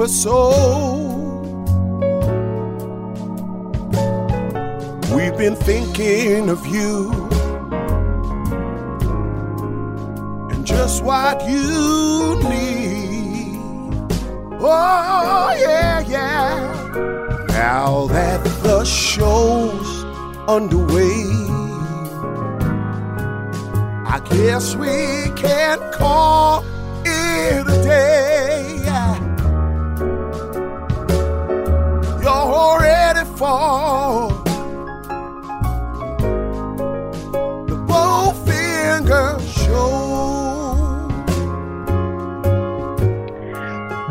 new episode. We've been thinking of you and just what you need. Oh, yeah, yeah. Now that the show's underway, I guess we can call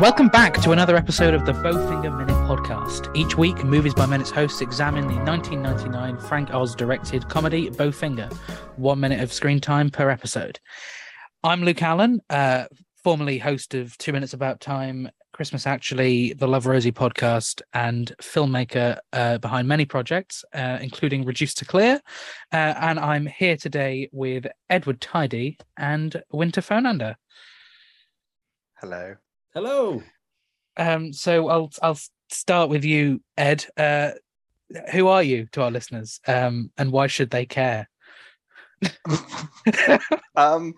Welcome back to another episode of the Bowfinger Minute Podcast. Each week, Movies by Minutes hosts examine the 1999 Frank Oz directed comedy Bowfinger, one minute of screen time per episode. I'm Luke Allen, uh, formerly host of Two Minutes About Time, Christmas Actually, the Love Rosie podcast, and filmmaker uh, behind many projects, uh, including Reduced to Clear. Uh, and I'm here today with Edward Tidy and Winter Fernander. Hello. Hello. Um, so I'll I'll start with you, Ed. Uh, who are you to our listeners, um, and why should they care? um,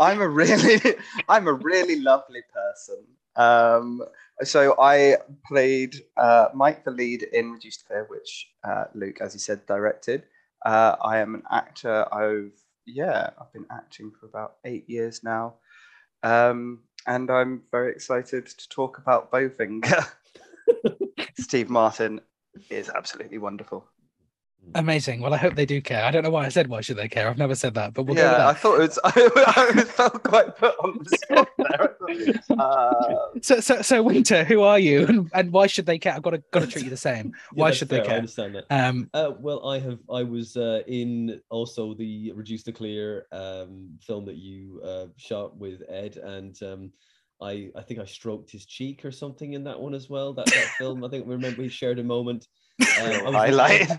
I'm a really, I'm a really lovely person. Um, so I played uh, Mike the lead in Reduced to Clear, which uh, Luke, as he said, directed. Uh, I am an actor. I've yeah, I've been acting for about eight years now, um, and I'm very excited to talk about Bowfinger. Steve Martin is absolutely wonderful. Amazing. Well, I hope they do care. I don't know why I said why should they care. I've never said that, but we'll go with yeah, I thought it was. I, felt quite put on the spot there. Uh, So, so, so, Winter, who are you, and, and why should they care? I've got to got to treat you the same. Yeah, Why that's should fair, they I care? understand that. Um, Uh, well, I have. I was uh, in also the Reduced to Clear um, film that you uh, shot with Ed, and um, I I think I stroked his cheek or something in that one as well. That that film. I think remember we shared a moment. Um, I was- highlight.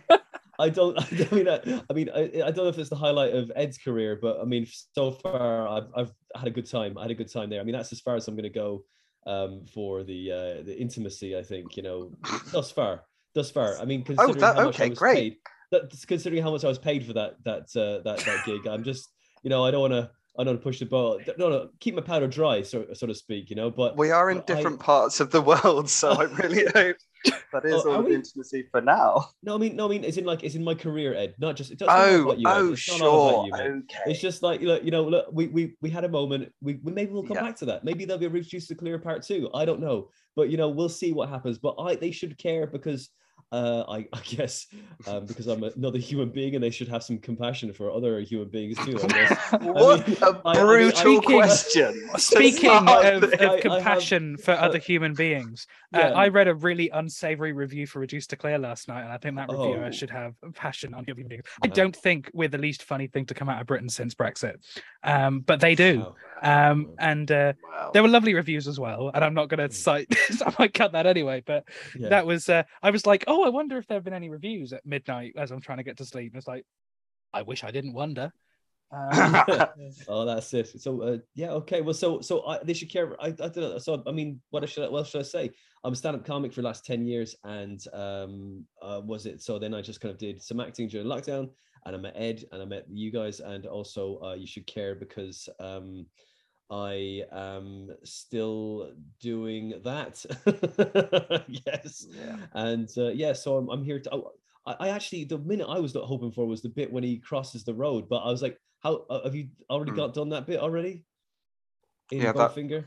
I don't. I mean, I, I mean, I, I don't know if it's the highlight of Ed's career, but I mean, so far I've, I've had a good time. I had a good time there. I mean, that's as far as I'm going to go um, for the uh, the intimacy. I think you know, thus far, thus far. I mean, considering that- how much I was great. paid, that, considering how much I was paid for that that uh, that that gig, I'm just you know, I don't want to. I don't want to push the ball. No, no, keep my powder dry, so so to speak. You know, but We are in but I- different parts of the world, so I really hope that is Oh, all the we? intimacy for now. no, I mean, no, I mean, it's in like it's in my career, Ed. Not just. All Oh, you, oh, It's sure. you. Okay. It's just like look, you know, look, we we we had a moment. We, we maybe we'll come Yeah. back to that. Maybe there'll be a reduced to clear part two. I don't know, but you know, we'll see what happens. But I they should care because uh, I I guess um, because I'm another human being and they should have some compassion for other human beings too. I guess. what mean, a I- I mean, brutal Speaking- question. Speaking of, of I- I have- compassion for other human beings, uh, I read a really unsavory review for Reduced to Clear last night, and I think that reviewer Oh. should have passion on human beings. I don't think we're the least funny thing to come out of Britain since Brexit, um, but they do. Wow. Um, and uh, Wow. there were lovely reviews as well, and I'm not going to cite. I might cut that anyway, but Yeah. that was. Uh, I was like, oh, I wonder if there have been any reviews at midnight as I'm trying to get to sleep. And it's like, I wish I didn't wonder. Um, oh, that's it. So, uh, yeah, okay. Well, so so I, they should care. I, I don't know. So, I mean, what should I, what should I say? I'm a stand-up comic for the last ten years, and um, uh, was it? So then I just kind of did some acting during lockdown, and I met Ed, and I met you guys, and also uh, you should care because um, I am still doing that. yes, Yeah. and uh, yeah, so I'm, I'm here to. oh, I, I actually the minute I was not hoping for was the bit when he crosses the road, but I was like, "How uh, have you already Hmm. got done that bit already?" In Yeah, that- Bowfinger,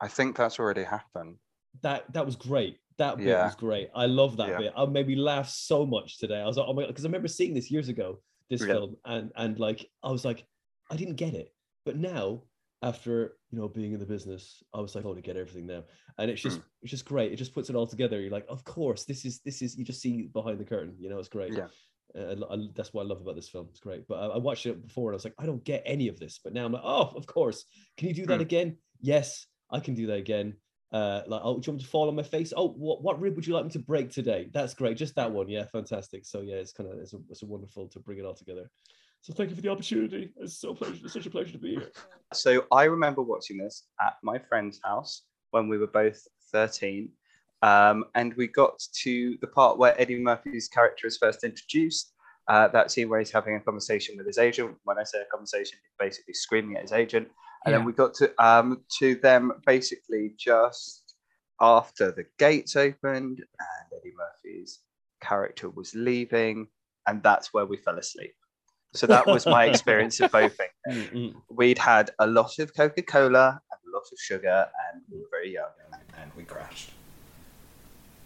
I think that's already happened. that that was great. That bit Yeah. was great. I love that Yeah. bit. I made me laugh so much today. I was like, "Oh my god!" Because I remember seeing this years ago, this Yeah. film, and and like I was like, I didn't get it, but now after you know being in the business, I was like, "Oh, to get everything now," and it's just Hmm. it's just great. It just puts it all together. You're like, "Of course, this is this is." You just see behind the curtain. You know, it's great. Yeah. Uh, I- I- that's what I love about this film. It's great. But I, I watched it before and I was like, I don't get any of this. But now I'm like, oh, of course. Can you do that Hmm. again? Yes, I can do that again. Uh, like, oh, do you want me to fall on my face? Oh, what, what rib would you like me to break today? That's great. Just that one. Yeah, fantastic. So yeah, it's kind of it's a, it's a wonderful to bring it all together. So thank you for the opportunity. It's so pleasure, it's such a pleasure to be here. So I remember watching this at my friend's house when we were both 13. Um, and we got to the part where Eddie Murphy's character is first introduced. Uh, that scene where he's having a conversation with his agent. When I say a conversation, he's basically screaming at his agent. And Yeah. then we got to um, to them basically just after the gates opened and Eddie Murphy's character was leaving, and that's where we fell asleep. So that was my experience of Bowfinger Mm, mm. we'd had a lot of Coca Cola and a lot of sugar, and we were very young, and we crashed.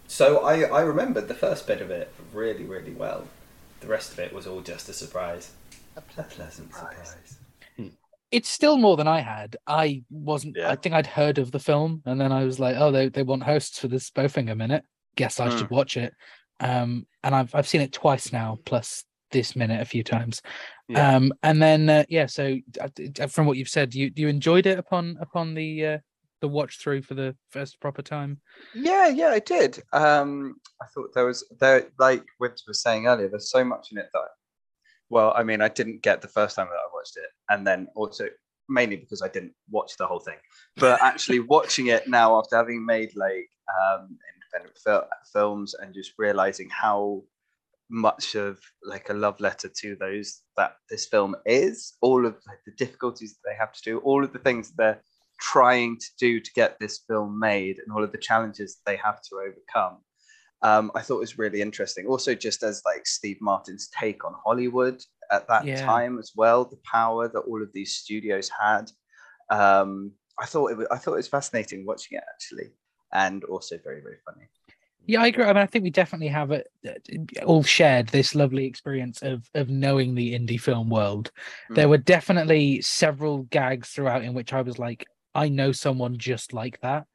So I, I remembered the first bit of it really, really well. The rest of it was all just a surprise. A pleasant, surprise. It's still more than I had. I wasn't. Yeah. I think I'd heard of the film, and then I was like, "Oh, they they want hosts for this Bowfinger minute. Guess I Hmm. should watch it." Um, and I've I've seen it twice now, plus this minute a few times. Yeah. Um, and then uh, yeah, so uh, from what you've said, you you enjoyed it upon upon the uh, the watch through for the first proper time. Yeah, yeah, I did. Um, I thought there was there, like Winter was saying earlier. There's so much in it that, well, I mean, I didn't get the first time that I watched it, and then also mainly because I didn't watch the whole thing. But actually, watching it now after having made like um, independent fil- films and just realizing how much of like a love letter to those that this film is, all of like, the difficulties that they have to do, all of the things that they're trying to do to get this film made and all of the challenges they have to overcome um, i thought it was really interesting. Also just as like steve martin's take on hollywood at that Yeah. time as well the power that all of these studios had um, i thought it was, i thought it was fascinating watching it actually and also very very funny Yeah, I agree. I mean, I think we definitely have it uh, all shared this lovely experience of of knowing the indie film world. There Mm. were definitely several gags throughout in which I was like, I know someone just like that.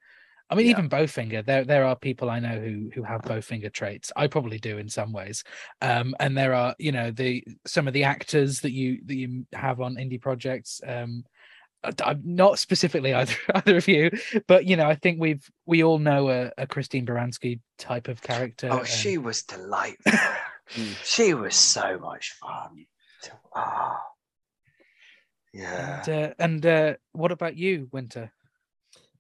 I mean, Yeah. even Bowfinger, there there are people I know who who have Bowfinger traits. I probably do in some ways. Um, and there are, you know, the some of the actors that you that you have on indie projects. Um, I'm not specifically either either of you, but you know, I think we've we all know a, a Christine Baranski type of character. oh and- she was delightful Mm. she was so much fun ah yeah And, uh, and uh, what about you, Winter?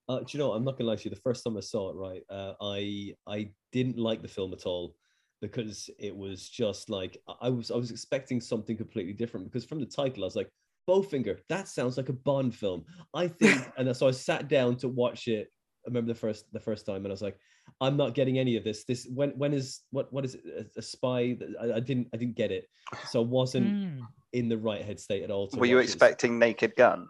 Uh, do you know? I'm not gonna lie to you. The first time I saw it, right, uh, I I didn't like the film at all because it was just like I- I was I was expecting something completely different because from the title I was like Bowfinger. That sounds like a Bond film. I think, and so I sat down to watch it. I remember the first the first time, and I was like, I'm not getting any of this. This when when is what what is it? A, a spy? I, I didn't I didn't get it. So I wasn't Mm. in the right head state at all. to were you watch it. expecting naked gun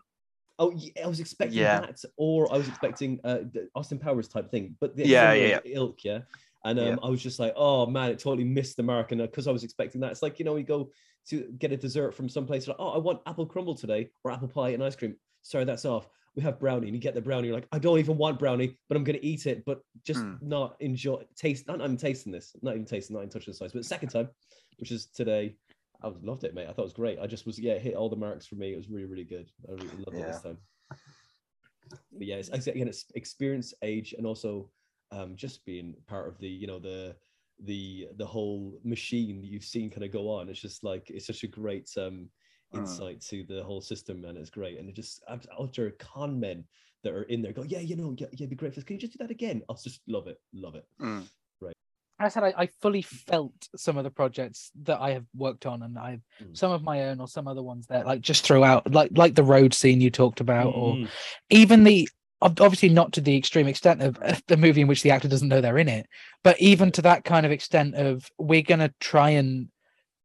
Oh, yeah, I was expecting Yeah. that, or I was expecting uh, the Austin Powers type thing, but the Yeah, similar yeah, ilk, yeah. And um, Yeah. I was just like, oh man, it totally missed the mark, and because I was expecting that, it's like you know, you go to get a dessert from someplace, like, oh, I want apple crumble today, or apple pie and ice cream. Sorry, that's off. We have brownie, and you get the brownie. You're like, I don't even want brownie, but I'm gonna eat it, but just Mm. not enjoy taste. Not even tasting this, not even tasting, not even touching the size. But second time, which is today, I loved it, mate. I thought it was great. I just was yeah, hit all the marks for me. It was really, really good. I really loved it this time. But yeah, it's, again, it's experience, age, and also um, just being part of the, you know, the the the whole machine that you've seen kind of go on. It's just like it's such a great um, Mm. insight to the whole system, and it's great. And it just abs- utter con men that are in there go, yeah, you know, yeah, yeah, it'd be great. for this. Can you just do that again? I'll just love it, love it. Mm. I said I, I fully felt some of the projects that I have worked on, and I've Mm. some of my own or some other ones that like just throughout, like like the road scene you talked about, or Mm. even the ob- obviously not to the extreme extent of uh, the movie in which the actor doesn't know they're in it, but even to that kind of extent of we're gonna try and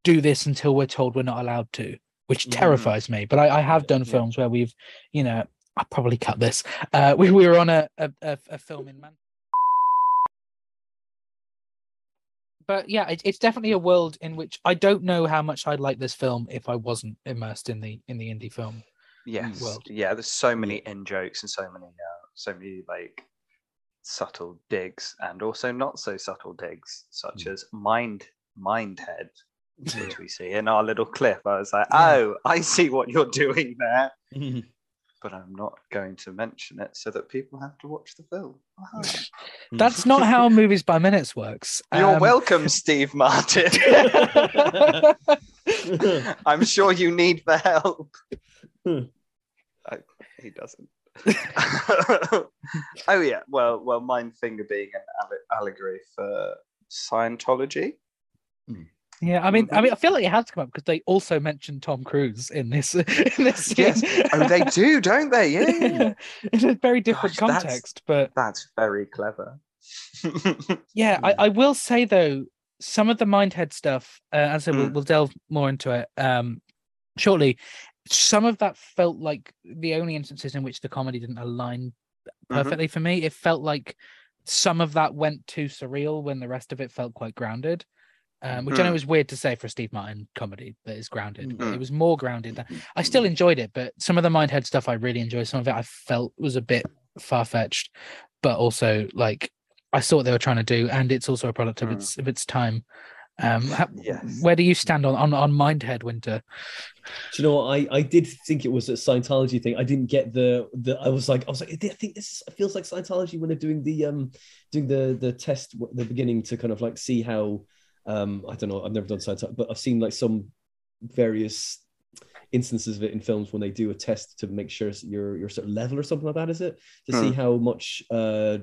do this until we're told we're not allowed to, which Mhm. terrifies me. But I, I have done yeah. films where we've, you know, I probably cut this. Uh, we, we were on a a, a, a film in Man. But yeah, it, it's definitely a world in which I don't know how much I'd like this film if I wasn't immersed in the in the indie film. Yes. world. Yeah, there's so many in jokes and so many uh, so many like subtle digs and also not so subtle digs, such Mm. as mind mind head, which we see in our little clip. I was like, Yeah. oh, I see what you're doing there. but I'm not going to mention it so that people have to watch the film. That's not how movies by minutes works. You're Um, welcome, Steve Martin. I'm sure you need the help. I, he doesn't. oh yeah, well, well, Mindfinger being an allegory for Scientology. Yeah, I mean, I mean, I feel like it has to come up because they also mentioned Tom Cruise in this in this scene. Yes. Oh, they do, don't they? Yeah. yeah. in a very different Gosh, that's- context, but That's very clever. yeah, I, Mm. I will say though, some of the Mindhead stuff, uh, as I said, we'll, Mm. we'll delve more into it um, shortly. Some of that felt like the only instances in which the comedy didn't align Mhm. perfectly for me. It felt like some of that went too surreal when the rest of it felt quite grounded. Um, which I know Mm. is weird to say for a Steve Martin comedy that is grounded, Mm. it was more grounded. Than, I still enjoyed it, but some of the Mindhead stuff I really enjoyed. Some of it I felt was a bit far fetched, but also like I saw what they were trying to do, and it's also a product of Mm. its of its time. Um, ha- Yes. where do you stand on on, on Mindhead, Winter? Do you know what? I, I did think it was a Scientology thing. I didn't get the the. I was like I was like I think this is, feels like Scientology when they're doing the um doing the the test at the beginning to kind of like see how um I don't know I've never done Scientology but I've seen like some various instances of it in films when they do a test to make sure you're you're sort of level or something like that. Is it to see Hmm. how much uh how,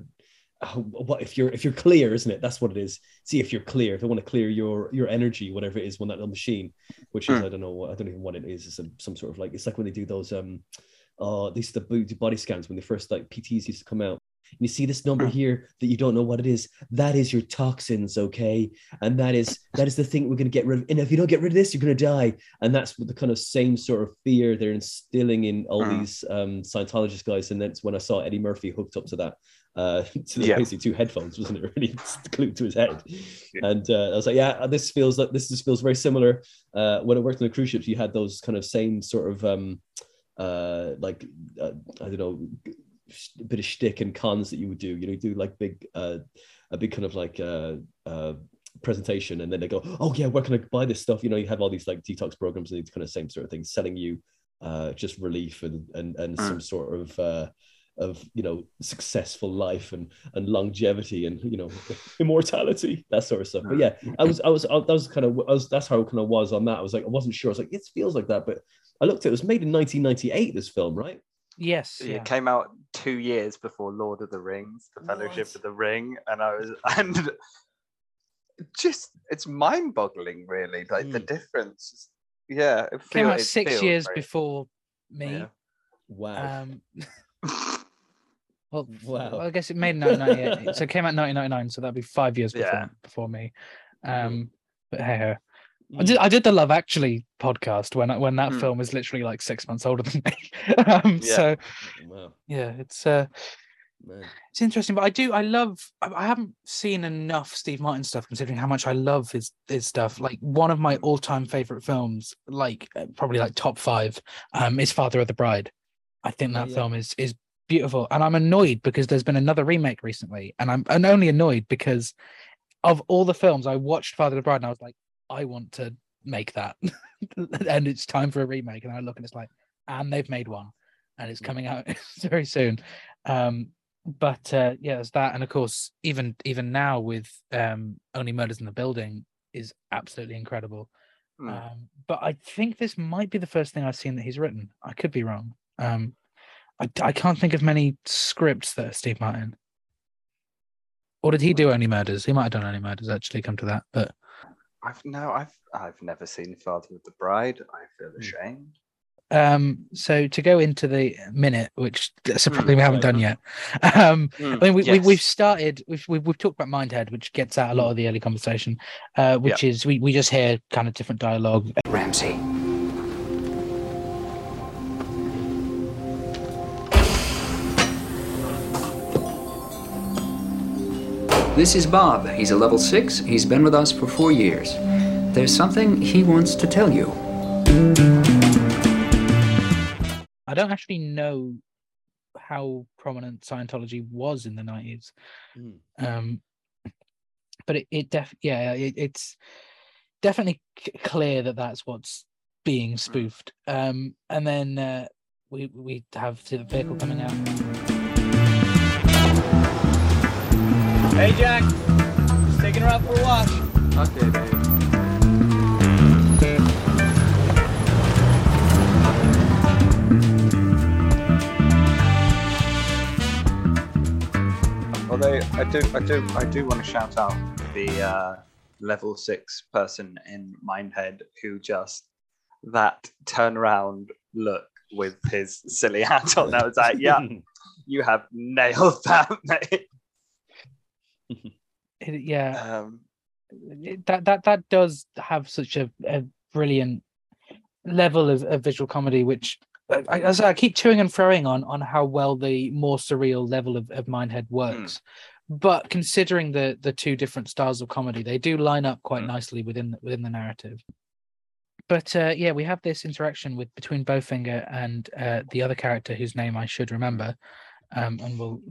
what if you're if you're clear isn't it that's what it is see if you're clear if they want to clear your your energy whatever it is when that little machine which is Hmm. I don't know I don't even know what it is. It's some, some sort of like it's like when they do those um uh these the body scans when they first like PTs used to come out. And you see this number Hmm. here that you don't know what it is. That is your toxins, okay? And that is that is the thing we're gonna get rid of. And if you don't get rid of this, you're gonna die. And that's the kind of same sort of fear they're instilling in all Hmm. these um Scientologist guys. And that's when I saw Eddie Murphy hooked up to that. Uh, to the, Yeah. basically two headphones, wasn't it? Really glued to his head, and uh, I was like, "Yeah, this feels like this just feels very similar." uh, when I worked on the cruise ships, you had those kind of same sort of um, uh, like uh, I don't know, a bit of shtick and cons that you would do. You know, you do like big, uh, a big kind of like uh, uh, presentation, and then they go, "Oh yeah, where can I buy this stuff?" You know, you have all these like detox programs and these kind of same sort of things, selling you uh, just relief and and and Mm. some sort of uh, of you know successful life and and longevity and you know immortality that sort of stuff. But yeah, I was I was I, that was kind of I was that's how I kind of was on that. I was like I wasn't sure. I was like it feels like that, but I looked at it, it was made in 1998. This film, right? Yes, yeah. It came out two years before Lord of the Rings, The Fellowship What? of the Ring, and I was and just it's mind-boggling, really. Like the Mm. difference. Yeah, it came feel- out six feels years very- before me. Yeah. Wow. Um, well, Wow. well, I guess it made 1998, so it came out 1999, so that'd be five years before Yeah. before me. Mhm. Um, but hey, ho. I Mm. did I did the Love Actually podcast when when that Hmm. film was literally like six months older than me. um, Yeah. So Wow, yeah, it's uh, man. it's interesting. But I do I love I, haven't seen enough Steve Martin stuff considering how much I love his his stuff. Like one of my all time favorite films, like uh, probably like top five, um, is Father of the Bride. I think Oh, that yeah. film is is beautiful, and I'm annoyed because there's been another remake recently, and I'm and only annoyed because of all the films I watched Father of the Bride, and I was like, I want to make that, and it's time for a remake, and I look and it's like, and they've made one, and it's Mm. coming out very soon. Um, but uh, yeah, there's that, and of course, even even now with um, Only Murders in the Building is absolutely incredible. Hmm. Um, but I think this might be the first thing I've seen that he's written. I could be wrong. Um, I, I can't think of many scripts that are Steve Martin. Or did he do Only Murders? He might have done Only Murders. Actually, come to that, but I've no, I've I've never seen Father of the Bride. I feel Hmm. ashamed. um, so to go into the minute, which that's Hmm, something we haven't done yet. Um, Hmm, I mean, we, we, yes. we've started. We've, we've we've talked about Mindhead, which gets out a lot of the early conversation, uh, which is we, we just hear kind of different dialogue. Ramsey. This is Bob. He's a level 6. He's been with us for four years. There's something he wants to tell you. I don't actually know how prominent Scientology was in the nineties. Mm. Um, but it, it def yeah, it, it's definitely c- clear that that's what's being spoofed. Um, and then uh, we we have the vehicle coming out. Hey, Jack. Just taking her out for a wash. Okay, babe. Although I do, I do, I do want to shout out the uh, level six person in Mindhead who just that turnaround look with his silly hat on. I was like, yeah, you have nailed that, mate. It- yeah, Um, it- that that that does have such a, a brilliant level of, of visual comedy, which I, I, as I keep chewing and throwing on on how well the more surreal level of, of Mindhead works. But considering the the two different styles of comedy, they do line up quite Mm. nicely within the- within the narrative. But uh, yeah, we have this interaction with between Bowfinger and uh, the other character whose name I should remember, um, and we'll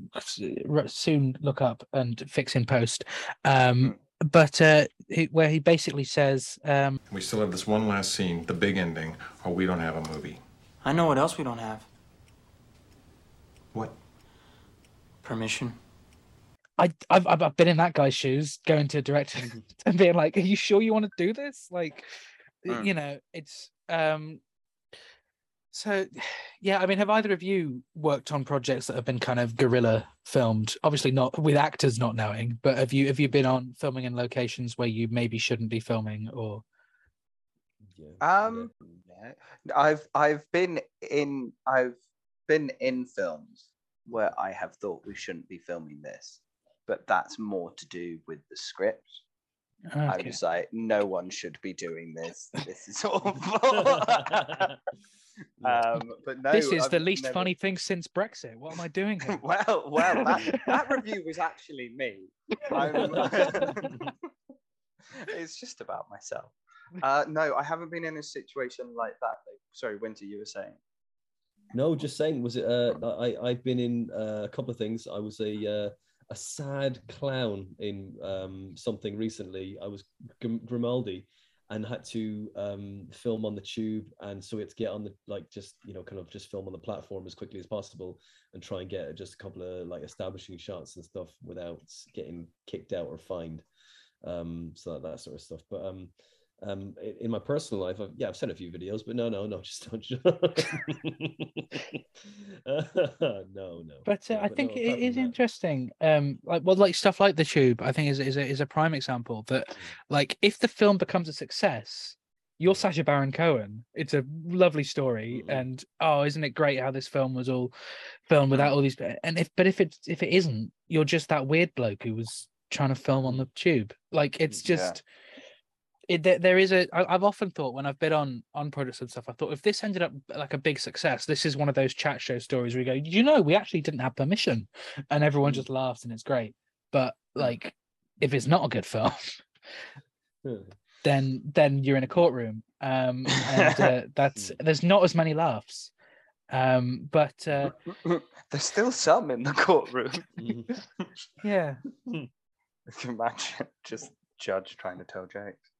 soon look up and fix in post. Um, but uh, he, where he basically says, um, We still have this one last scene, the big ending, or we don't have a movie. I know what else we don't have. What? Permission. I, I've, I've I've been in that guy's shoes, going to a director and being like, "Are you sure you want to do this?" Like, y- Mm. you know, it's um. So, yeah, I mean, have either of you worked on projects that have been kind of guerrilla filmed? Obviously, not with actors not knowing, but have you have you been on filming in locations where you maybe shouldn't be filming, or Um. I've I've been in I've been in films where I have thought we shouldn't be filming this, but that's more to do with the script. I Okay. was like, no one should be doing this. This is awful. um, but no, this is the I've least never- funny thing since Brexit. What am I doing? here? well, well, that, that review was actually me. It's just about myself. Uh, no, I haven't been in a situation like that. Sorry, Winter, you were saying. No, just saying. Was it? Uh, I I've been in uh, a couple of things. I was a uh, a sad clown in um, something recently. I was Grim- Grimaldi, and had to um, film on the tube, and so we had to get on the like just you know kind of just film on the platform as quickly as possible, and try and get just a couple of like establishing shots and stuff without getting kicked out or fined. Um, so that, that sort of stuff. But um, um, in my personal life, I've, yeah, I've sent a few videos, but no, no, no, just don't. no, no. But uh, no, I think no, it is that- interesting. Um, like well, like stuff like the tube, I think is is a, is a prime example that, like, if the film becomes a success, you're Sacha Baron Cohen. It's a lovely story, Mhm. and oh, isn't it great how this film was all filmed without all these? And if but if it if it isn't, you're just that weird bloke who was trying to film on the tube. Like it's Yeah. It, there, there is a I, i've often thought when i've been on on projects and stuff i thought if this ended up like a big success this is one of those chat show stories where you go you know we actually didn't have permission? And everyone Mm. just laughs and it's great. But Mm. like if it's not a good film then then you're in a courtroom. Um and uh, that's there's not as many laughs. Um but uh There's still some in the courtroom. Yeah. Can imagine just judge trying to tell jokes?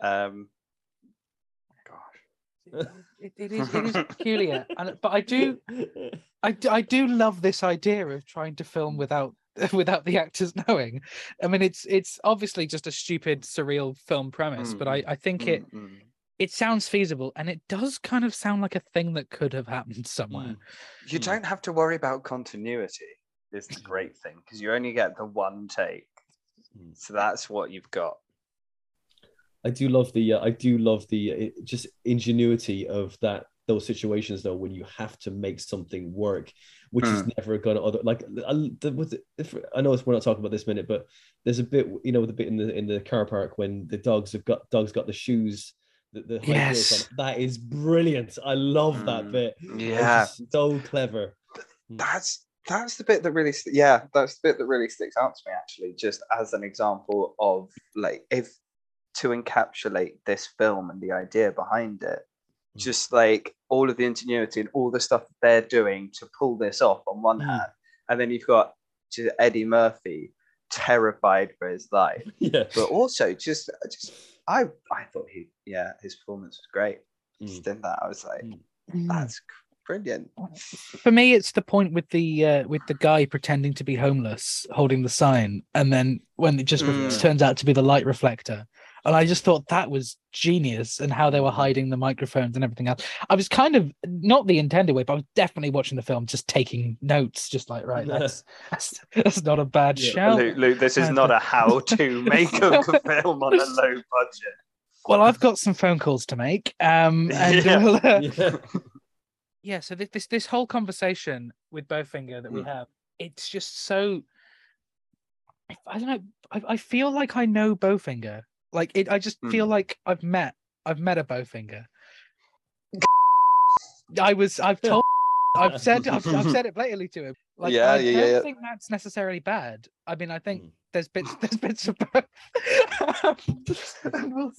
Um, gosh. it, it is it is peculiar and but i do I, d- I do love this idea of trying to film without without the actors knowing. I mean, it's it's obviously just a stupid, surreal film premise, but I, I think it Mm, mm. it sounds feasible, and it does kind of sound like a thing that could have happened somewhere. You Mm. don't have to worry about continuity. Is the great thing because you only get the one take, Mm. so that's what you've got. I do love the uh, I do love the uh, just ingenuity of that those situations though when you have to make something work, which is never gonna other like I, the, if, I know it's, we're not talking about this minute, but there's a bit you know with the bit in the in the car park when the dogs have got dogs got the shoes. The, the Yes. that is brilliant. I love that Mm, bit. Yeah, so clever. that's that's the bit that really yeah that's the bit that really sticks out to me actually just as an example of like if to encapsulate this film and the idea behind it Mm. just like all of the ingenuity and all the stuff they're doing to pull this off on one Mm. hand and then you've got just eddie murphy terrified for his life Yeah. but also just just i i thought he yeah his performance was great Mm. just in that i was like Mm. Mm. that's Brilliant. For me, it's the point with the uh, with the guy pretending to be homeless, holding the sign, and then when it just Mm. turns out to be the light reflector. And I just thought that was genius, and how they were hiding the microphones and everything else. I was kind of not the intended way, but I was definitely watching the film, just taking notes, just like right, that's that's, that's not a bad Yeah. shout. Luke, Luke, this is Uh, not a how-to make a film on a low budget. Well, I've got some phone calls to make, um, and Yeah. we'll, uh, Yeah. yeah so this this, this whole conversation with bowfinger that we Mm. have it's just so i don't know I, I feel like i know bowfinger like it i just feel Mm. like i've met i've met a bowfinger. I was i've told i've said I've, I've said it blatantly to him. Like Yeah, i yeah, don't yeah, think that's necessarily bad. I mean i think Mm. there's bits there's bits of both.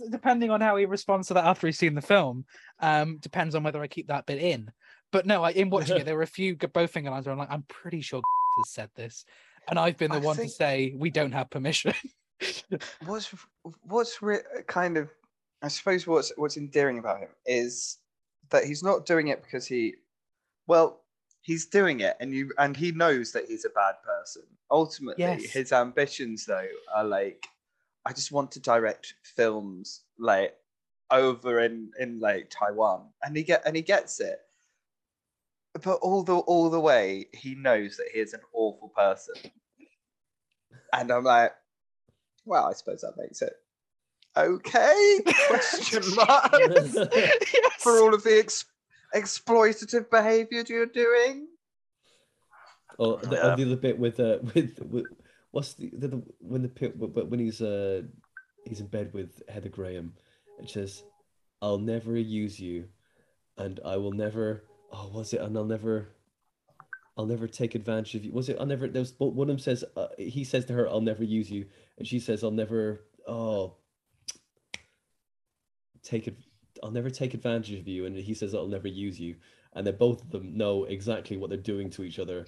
Depending on how he responds to that after he's seen the film um depends on whether i keep that bit in. But no I, in watching it there were a few bowfinger lines where i'm like i'm pretty sure has said this and i've been the I one think- to say we don't have permission What's what's re- kind of I suppose what's what's endearing about him is that he's not doing it because he, well, he's doing it, and you and he knows that he's a bad person. Ultimately, Yes. his ambitions though are like, I just want to direct films like over in in like Taiwan, and he get and he gets it. But all the all the way, he knows that he is an awful person, and I'm like, well, I suppose that makes it okay? Question mark yes. for all of the ex- exploitative behaviour you're doing. Oh, the, Yeah. oh, the other bit with uh with, with what's the, the, the when the pit but when he's uh he's in bed with Heather Graham, it says, "I'll never use you, and I will never." Oh, was it? And I'll never. I'll never take advantage of you. Was it? I'll never. There was one of them says uh, he says to her, "I'll never use you," and she says, "I'll never." Oh, take it. I'll never take advantage of you, and he says, "I'll never use you." And they both of them know exactly what they're doing to each other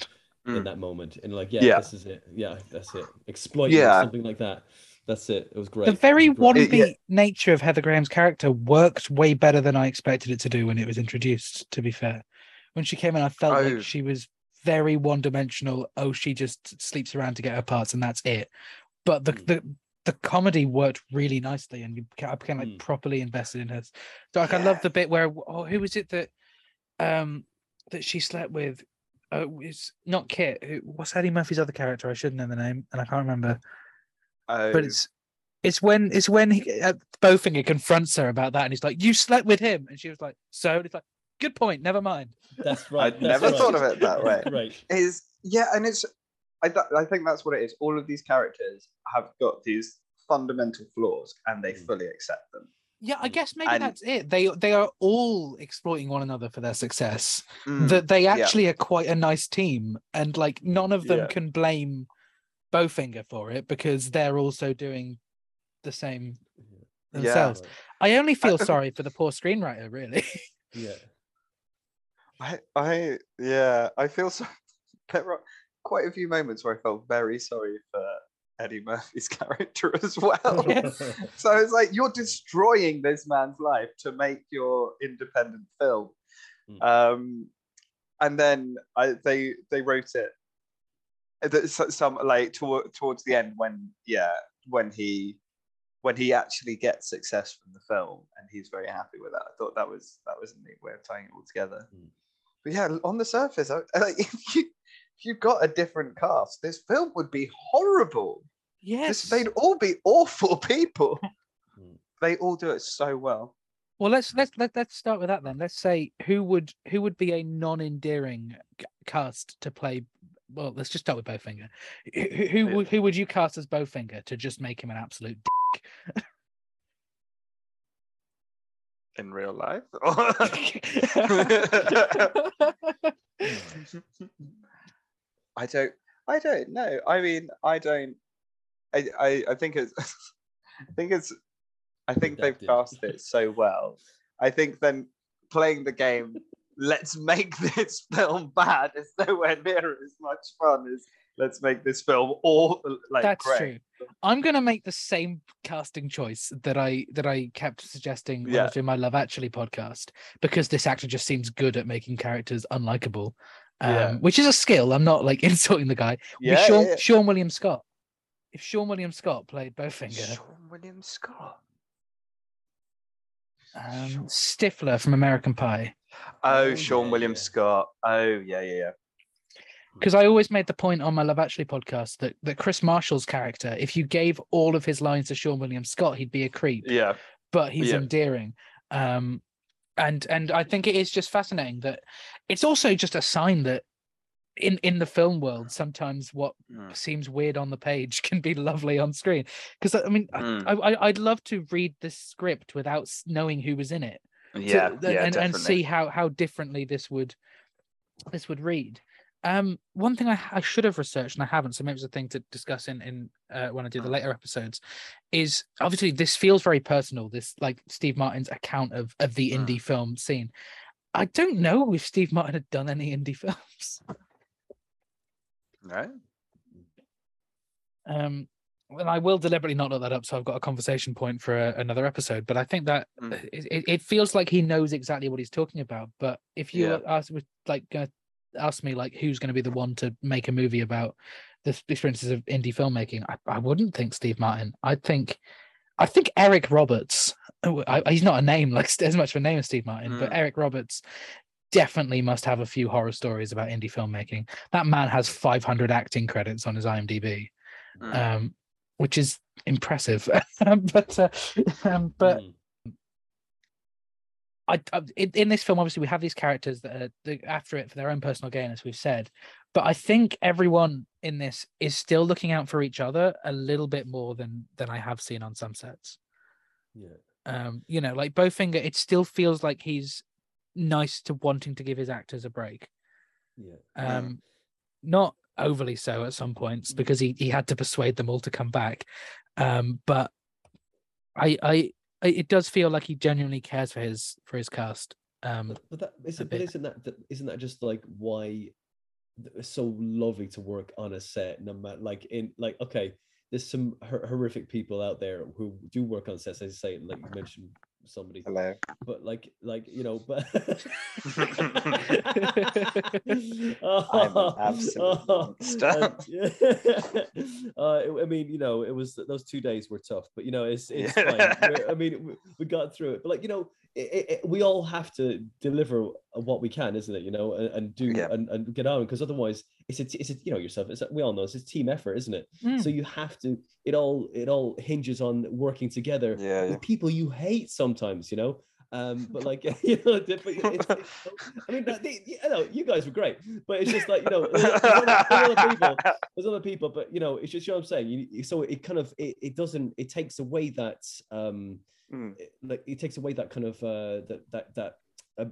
in Mm. that moment, and like, yeah, Yeah. this is it. Yeah, that's it. Exploit Yeah. something like that. That's it. It was great. the very was great. It- yeah. wannabe nature of Heather Graham's character worked way better than I expected it to do when it was introduced. To be fair, when she came in, I felt Oh. like she was very one-dimensional. Oh, she just sleeps around to get her parts, and that's it. But the Mm. the the comedy worked really nicely, and you I became like Mm. properly invested in her. So like, I love the bit where oh, who was it that um that she slept with? Oh, it's not Kit. Who, what's Eddie Murphy's other character? I shouldn't know the name, and I can't remember Oh, but it's it's when it's when he, uh, Bowfinger confronts her about that, and he's like, "You slept with him," and she was like, "So?" And it's like, "Good point. Never mind." That's right. I'd that's never right. thought of it that way. Right. is yeah, and it's I th- I think that's what it is. All of these characters have got these fundamental flaws, and they Mm. fully accept them. Yeah, I Mm. guess maybe And- that's it. They they are all exploiting one another for their success. Mm. That they actually are quite a nice team, and like none of them Yeah. can blame Bowfinger for it because they're also doing the same Yeah. themselves. I only feel sorry for the poor screenwriter, really. Yeah. I, I, yeah, I feel so. There are quite a few moments where I felt very sorry for Eddie Murphy's character as well. Yes. So it's like you're destroying this man's life to make your independent film. Mm. Um, and then I, they they wrote it. uh, Some like toward, towards the end when yeah when he when he actually gets success from the film and he's very happy with that. I thought that was that was a neat way of tying it all together. Mm. But yeah, on the surface, I, like, if you if you got a different cast, this film would be horrible. yes. This, they'd all be awful people. Mm. they all do it so well. Well, let's let's let, let's start with that then. Let's say who would who would be a non-endearing cast to play. Well, let's just start with Bowfinger. Who, who, who would who would you cast as Bowfinger to just make him an absolute? dick? In real life, I don't. I don't know. I mean, I don't. I. I, I think it's. I think it's. I think they've Adapted. cast it so well. I think then playing the game. Let's make this film bad is nowhere near as much fun as let's make this film all like That's great. true. I'm gonna make the same casting choice that I that I kept suggesting when I was doing my Love Actually podcast because this actor just seems good at making characters unlikable, um, Yeah. which is a skill. I'm not like insulting the guy. Yeah, Seann, yeah, yeah. Seann William Scott. If Seann William Scott played Bowfinger, Seann William Scott. um, Stifler from American Pie, Oh, Oh, Seann William. Scott. Oh, yeah, yeah, yeah. Because I always made the point on my Love Actually podcast that that Kris Marshall's character, if you gave all of his lines to Seann William Scott, he'd be a creep. Yeah. but he's Yeah. endearing. Um, and and I think it is just fascinating that it's also just a sign that in in the film world sometimes what Mm. seems weird on the page can be lovely on screen. Because I mean, I- Mm. I, I I'd love to read this script without knowing who was in it. to- Yeah, and, yeah, and see how how differently this would this would read. Um, one thing I, I should have researched and I haven't, so maybe it's a thing to discuss in in uh, when I do the later episodes, is obviously this feels very personal. This like Steve Martin's account of of the Mm. indie film scene. I don't know if Steve Martin had done any indie films. Right? Um, and I will deliberately not look that up, so I've got a conversation point for a, another episode. But I think that Mm. uh, it, it, feels like he knows exactly what he's talking about. But if you Yeah. ask, was like gonna ask me like who's going to be the one to make a movie about the experiences of indie filmmaking, I, I wouldn't think Steve Martin. I'd think, I think Eric Roberts. oh, I, he's not a name like as much of a name as Steve Martin, but Mm. Eric Roberts definitely must have a few horror stories about indie filmmaking. That man has 500 acting credits on his IMDb Mm. um, which is impressive. but uh, um, but Mm. I, I in, this film, obviously, we have these characters that are after it for their own personal gain, as we've said. But I think everyone in this is still looking out for each other a little bit more than than I have seen on some sets. yeah. Um, you know, like Bowfinger, it still feels like he's nice to wanting to give his actors a break. Yeah. Um, not overly so at some points because he he had to persuade them all to come back. Um, but I I- it does feel like he genuinely cares for his for his cast. Um, But, that is a it, but isn't that isn't that just like why it's so lovely to work on a set no matter like in like okay there's some hor- horrific people out there who do work on sets as you say like you mentioned somebody Hello. but like like you know but I'm an absolute monster. uh, I mean, you know, it was those two days were tough, but you know, it's it's fine. We're- I mean, we, we got through it. But like, you know, it, it, we all have to deliver what we can, isn't it? You know, and, and do Yeah. and, and get on because otherwise, it's a t- it's a you know yourself. It's a, we all know it's a team effort, isn't it? mm, So you have to. It all it all hinges on working together Yeah, yeah. with people you hate sometimes. You know. Um, but like you know, the- but it's, it's, I mean, that- they, you know, you guys were great, but it's just like you know, there's other, there's other people, there's other people, but you know, it's just you know what I'm saying. You, you- so it kind of it, it doesn't it takes away that um Mm. it- like it takes away that kind of uh that that that uh,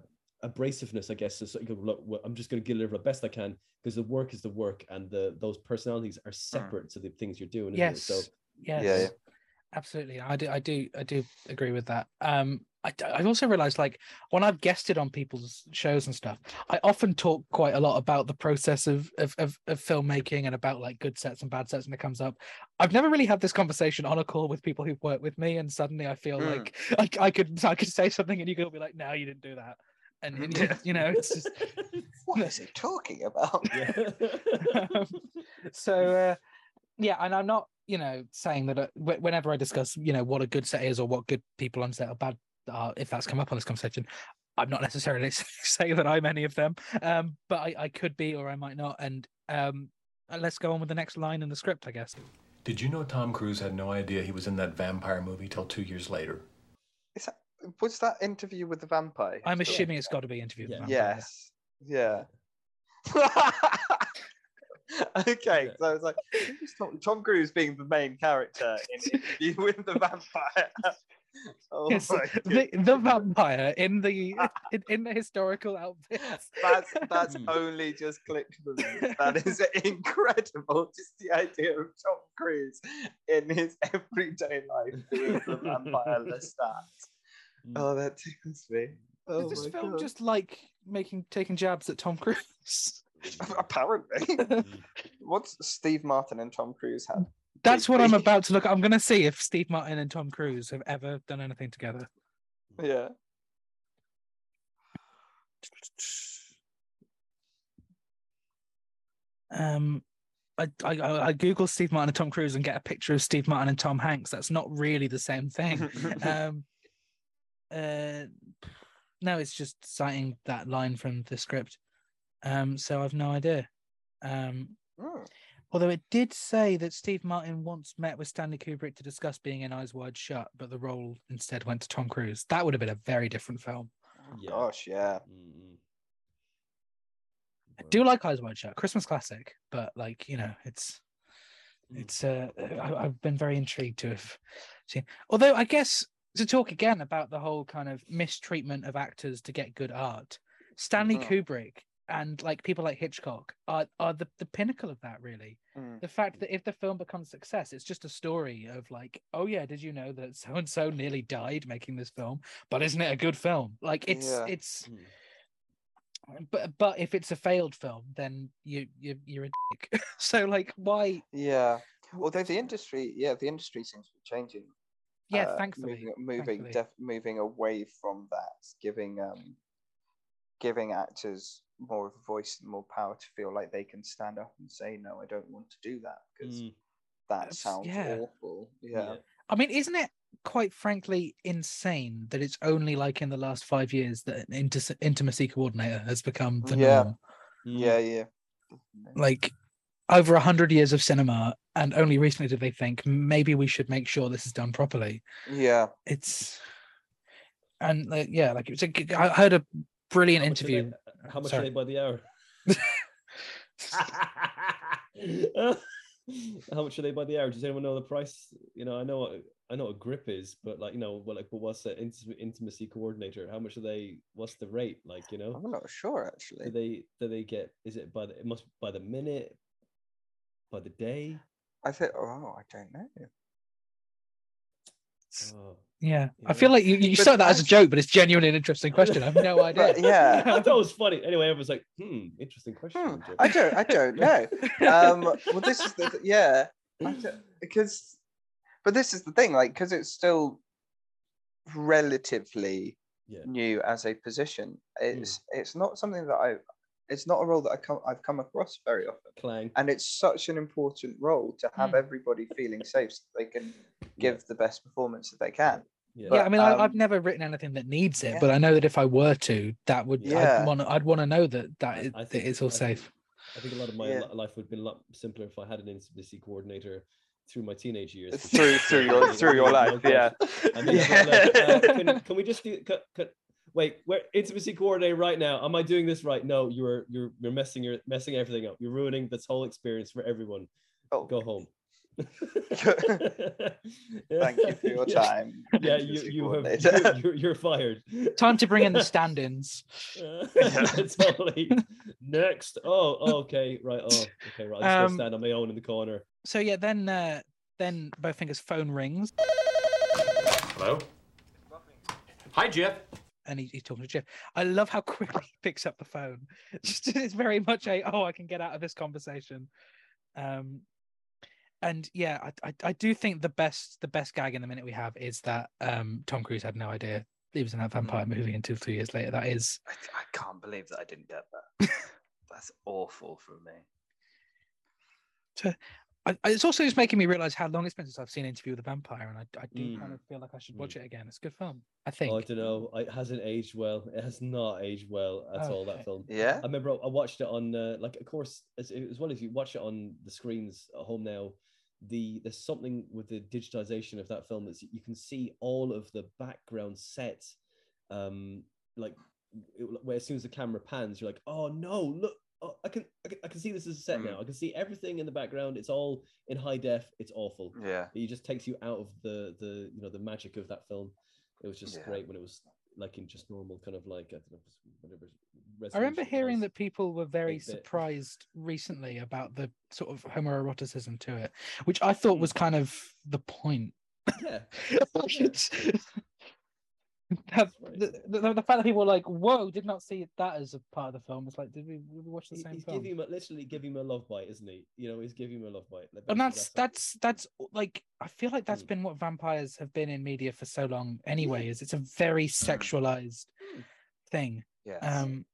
abrasiveness, I guess. So you go, look, I'm just going to deliver the best I can because the work is the work, and the those personalities are separate to the things you're doing. isn't yes, So yes, yeah. Absolutely. I do, I do, I do agree with that. Um, I, I've also realized like when I've guested on people's shows and stuff, I often talk quite a lot about the process of of, of, of filmmaking and about like good sets and bad sets when it comes up. I've never really had this conversation on a call with people who've worked with me, and suddenly I feel Hmm. like I, I could I could say something and you could be like, no, you didn't do that, and it- Yeah. you know, it's just What is he talking about? yeah. um, so uh, yeah and i'm not you know saying that uh, whenever i discuss you know what a good set is or what good people on set are bad are if that's come up on this conversation i'm not necessarily saying that i'm any of them um but I, I could be or i might not and um uh, let's go on with the next line in the script i guess Did you know Tom Cruise had no idea he was in that vampire movie till two years later? Is that, was that interview with the vampire? i'm assuming it's got to be interview. with Yeah. Vampire. Yes. Yeah. okay, so I was like, Tom, Tom Cruise being the main character in Interview with the Vampire. oh Yes, the, the vampire in the in, in the historical outfits That's that's only just clicked for me. That is incredible. Just the idea of Tom Cruise in his everyday life being the vampire Lestat. Mm. Oh, that tickles me. Oh is this film God. just like making taking jabs at tom cruise Apparently. What's Steve Martin and Tom Cruise had? That's what I'm about to look. I'm going to see if Steve Martin and Tom Cruise have ever done anything together. Yeah. Um, I, I I I Google Steve Martin and Tom Cruise and get a picture of Steve Martin and Tom Hanks. That's not really the same thing. um, uh, no, it's just citing that line from the script. Um, so I've no idea. Um, Hmm. although it did say that Steve Martin once met with Stanley Kubrick to discuss being in Eyes Wide Shut, but the role instead went to Tom Cruise. That would have been a very different film. Oh, Yeah. Gosh, yeah. Mm-mm. I do like Eyes Wide Shut, Christmas classic, but like you know, it's it's uh, I, I've been very intrigued to have seen. Although I guess to talk again about the whole kind of mistreatment of actors to get good art, Stanley Mhm. Kubrick and like people like Hitchcock are are the, the pinnacle of that. Really, Mm. the fact that if the film becomes success, it's just a story of like, oh yeah, did you know that so and so nearly died making this film? But isn't it a good film? Like it's Yeah. it's Mm. but but if it's a failed film, then you you you're a dick. so like, why? Yeah. Although the industry, yeah, the industry seems to be changing. Yeah, uh, thankfully, moving moving thankfully. def- moving away from that, giving um giving actors more of a voice and more power to feel like they can stand up and say no, I don't want to do that because Mm. that That's- sounds yeah. awful. Yeah. I mean, isn't it quite frankly insane that it's only like in the last five years that an inti- intimacy coordinator has become the Yeah. norm? Mm. Yeah, yeah. Like over a hundred years of cinema, and only recently did they think maybe we should make sure this is done properly. Yeah. It's and like, yeah, like it was. a I heard a brilliant How much are they- interview. Uh, how much Sorry. are they by the hour? How much are they by the hour? Does anyone know the price? You know, I know what I know what grip is, but like you know, what like, but what's the inti- intimacy coordinator? How much are they? What's the rate? Like you know, I'm not sure actually. do actually. they do they get? Is it by the? It must by the minute, by the day. I think. Oh, I don't know. Oh. Yeah, I feel like you, you start that as a I've- joke, but it's genuinely an interesting question. I have no idea. But yeah. I thought it was funny. Anyway, everyone's like, "Hmm, interesting question." Hmm, I don't. I don't know. Um, well, this is the yeah. Because, but this is the thing, like, because it's still relatively Yeah. new as a position. It's it's not something that I. It's not a role that I come I've come across very often, Playing. and it's such an important role to have Hmm. everybody feeling safe so they can give the best performance that they can. Yeah. yeah, I mean, I, I've um, never written anything that needs it, yeah. but I know that if I were to, that would Yeah. I'd want to I'd want to know that that I- it, that it's all I think- safe. I think a lot of my Yeah. life would have been a lot simpler if I had an intimacy coordinator through my teenage years. Through through your through your life, yeah. I mean, like, uh, can, can we just do? Cut, cut, wait, where intimacy coordinator right now? Am I doing this right? No, you're you're you're messing you're messing everything up. You're ruining this whole experience for everyone. Oh, Go home. thank you for your time. Yeah, you, you have, you're, you're, you're fired. Time to bring in the stand-ins. Uh, totally. Next. Oh, okay. Right. Oh, okay. Right. I'm just Um, gonna stand on my own in the corner. So yeah, then uh, then Bowfinger's phone rings Hello? Hi, Jeff. And he, he's talking to Jeff. I love how quickly he picks up the phone. Just it's very much a oh I can get out of this conversation. Um, and yeah, I, I I do think the best the best gag in the minute we have is that um Tom Cruise had no idea he was in that vampire movie until two years later. That is I, I can't believe that I didn't get that. That's awful from me. I- it's also just making me realize how long it's been since I've seen Interview with a Vampire, and I, I do Mm. kind of feel like I should Mm. watch it again. It's a good film, I think. Oh, I don't know. It hasn't aged well. It has not aged well at all. That film. Yeah. I remember I watched it on uh, like of course as, as well as you watch it on the screens at home now. The there's something with the digitization of that film is you can see all of the background sets, um, like it, where as soon as the camera pans, you're like, oh no, look, oh, I can, I can I can see this as a set Mm. now. I can see everything in the background. It's all in high def. It's awful. Yeah. It just takes you out of the the you know the magic of that film. It was just Yeah. great when it was like in just normal kind of like I don't know whatever. I remember hearing was. that people were very 8-bit. surprised recently about the sort of homoeroticism to it, which I thought was kind of the point. Yeah, It's- That's, Right. the, the, the fact that people were like, "Whoa, did not see that as a part of the film." It's like, did we, did we watch the He- same he's film? giving him a, literally giving him a love bite, isn't he? You know, he's giving him a love bite. Like, and basically that's that's that's like I feel like that's Mm. been what vampires have been in media for so long. Anyway, is it's a very sexualized Mm. thing. Yeah. Um,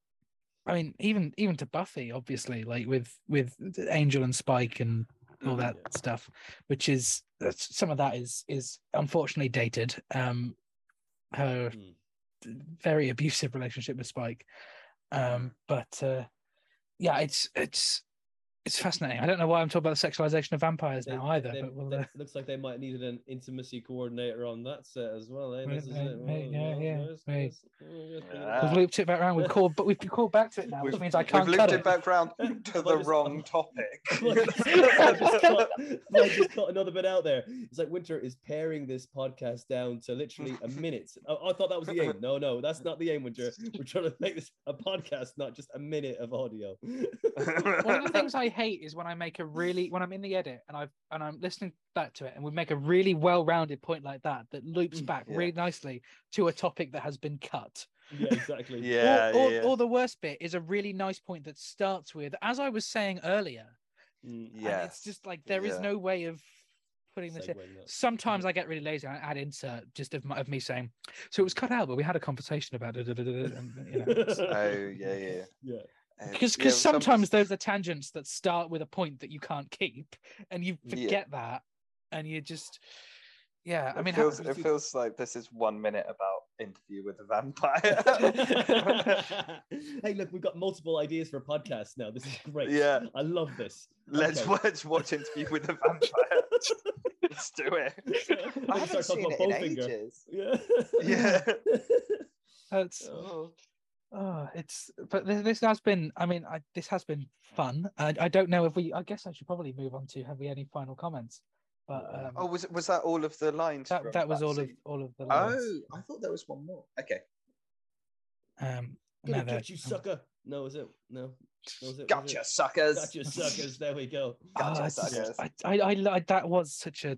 I mean, even even to Buffy, obviously, like with with Angel and Spike and all that Yeah. stuff, which is some of that is is unfortunately dated. Um, her Mm. very abusive relationship with Spike. Um, but uh, yeah, it's it's it's fascinating. I don't know why I'm talking about the sexualization of vampires They- now either. they- but we'll, they- uh, looks like they might needed an intimacy coordinator on that set as well. Eh? Right, is right, it. yeah, well, yeah, nice, right. nice. Oh, yeah, bring it we've back. looped it back around. We've called, but we've called back to it now, which We've- means I can't We've cut looped it. it back round to the just- wrong topic. I just, have I just cut, just cut another bit out there. It's like Winter is paring this podcast down to literally a minute. I, I thought that was the aim. No, no, that's not the aim, Winter. We're trying to make this a podcast, not just a minute of audio. One of the things I hate is when I make a really when I'm in the edit and I've and I'm listening back to it and we make a really well-rounded point like that that loops back Yeah. really nicely to a topic that has been cut. yeah, exactly. yeah, or, or, yeah. or the worst bit is a really nice point that starts with, as I was saying earlier, Mm, yeah. it's just like there is Yeah. no way of putting this in. segueing that. Sometimes I get really lazy and I add insert just of, my, of me saying, so it was cut out, but we had a conversation about it. And, you know, Oh yeah, yeah. yeah. Uh, because yeah, because some- sometimes those are tangents that start with a point that you can't keep and you Yeah. forget that and you just yeah i it mean how- feels, it feels like this is one minute about interview with a vampire. hey, look, we've got multiple ideas for a podcast now. This is great. Yeah. I love this. let's Okay. watch watch interview with a vampire. let's do it. I haven't seen it in ages. Yeah. Yeah. that's Oh. Oh it's but this, this has been i mean I, this has been fun I, I don't know if we i guess i should probably move on to have we any final comments but um, Oh, was was that all of the lines? that, that was all of all of the lines. Oh, I thought there was one more. Okay. um Gonna no, there- get you, sucker. No, is it? No. no is it? Was Gotcha, it? suckers. Gotcha, suckers. There we go. Gotcha, it's just- suckers. I, I, I, li- that was such a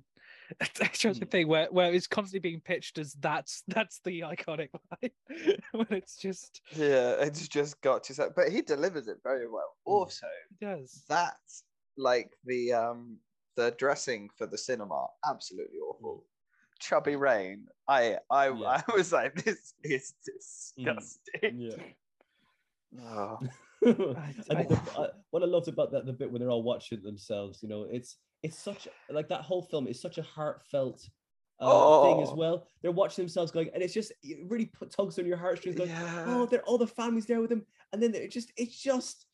such a Mm. thing where where it's constantly being pitched as that's that's the iconic line when it's just Yeah, it's just gotcha. suck- But he delivers it very well. Mm. Also, it does. that's like the um the dressing for the cinema absolutely awful. Chubby Rain. I I Yeah. I was like, this is Mm. disgusting. Yeah. Oh. and I- I, what I loved about that the bit when they're all watching themselves, you know, it's it's such like that whole film is such a heartfelt uh, thing as Oh. well. They're watching themselves going, and it's just it really put, tugs on your heartstrings. Going, Yeah. oh, they're all the families there with them, and then it just it's just